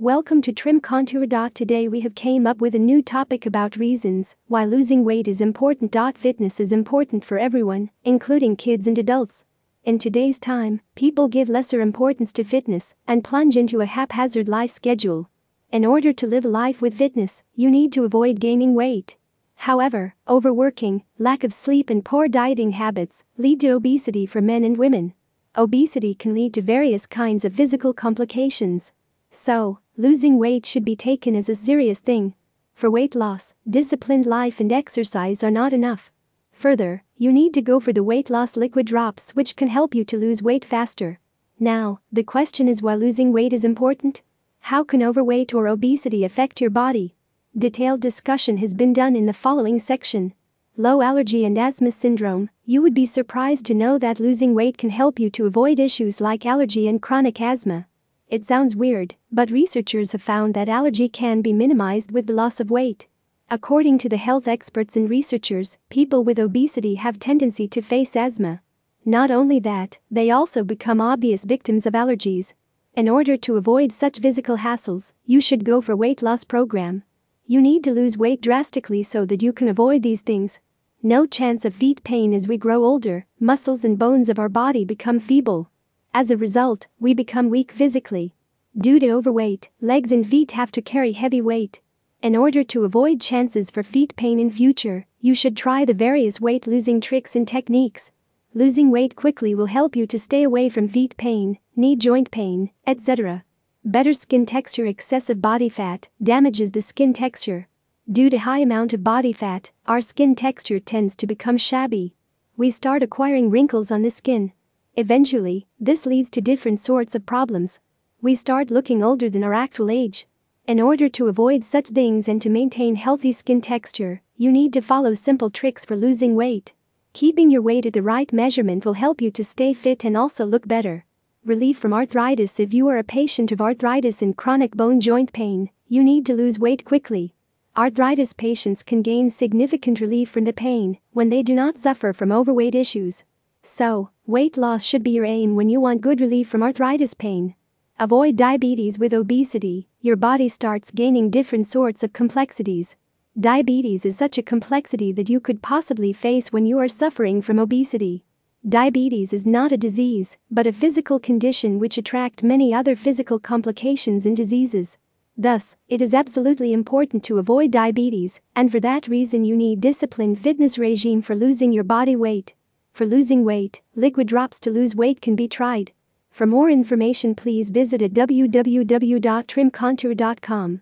Welcome to Trim Contour. Today we have came up with a new topic about reasons why losing weight is important. Fitness is important for everyone, including kids and adults. In today's time, people give lesser importance to fitness and plunge into a haphazard life schedule. In order to live a life with fitness, you need to avoid gaining weight. However, overworking, lack of sleep, and poor dieting habits lead to obesity for men and women. Obesity can lead to various kinds of physical complications, so, losing weight should be taken as a serious thing. For weight loss, disciplined life and exercise are not enough. Further, you need to go for the weight loss liquid drops which can help you to lose weight faster. Now, the question is why losing weight is important? How can overweight or obesity affect your body? Detailed discussion has been done in the following section. Low allergy and asthma syndrome. You would be surprised to know that losing weight can help you to avoid issues like allergy and chronic asthma. It sounds weird, but researchers have found that allergy can be minimized with the loss of weight. According to the health experts and researchers, people with obesity have tendency to face asthma. Not only that, they also become obvious victims of allergies. In order to avoid such physical hassles, you should go for weight loss program. You need to lose weight drastically so that you can avoid these things. No chance of feet pain as we grow older, muscles and bones of our body become feeble. As a result, we become weak physically. Due to overweight, legs and feet have to carry heavy weight. In order to avoid chances for feet pain in future, you should try the various weight losing tricks and techniques. Losing weight quickly will help you to stay away from feet pain, knee joint pain, etc. Better skin texture excessive body fat damages the skin texture. Due to high amount of body fat, our skin texture tends to become shabby. We start acquiring wrinkles on the skin, Eventually, this leads to different sorts of problems. We start looking older than our actual age. In order to avoid such things and to maintain healthy skin texture, you need to follow simple tricks for losing weight. Keeping your weight at the right measurement will help you to stay fit and also look better. Relief from arthritis If you are a patient of arthritis and chronic bone joint pain, you need to lose weight quickly. Arthritis patients can gain significant relief from the pain when they do not suffer from overweight issues. So, weight loss should be your aim when you want good relief from arthritis pain. Avoid diabetes with obesity, your body starts gaining different sorts of complexities. Diabetes is such a complexity that you could possibly face when you are suffering from obesity. Diabetes is not a disease, but a physical condition which attract many other physical complications and diseases. Thus, it is absolutely important to avoid diabetes, and for that reason you need disciplined fitness regime for losing your body weight. For losing weight, liquid drops to lose weight can be tried. For more information, please visit at www.trimcontour.com.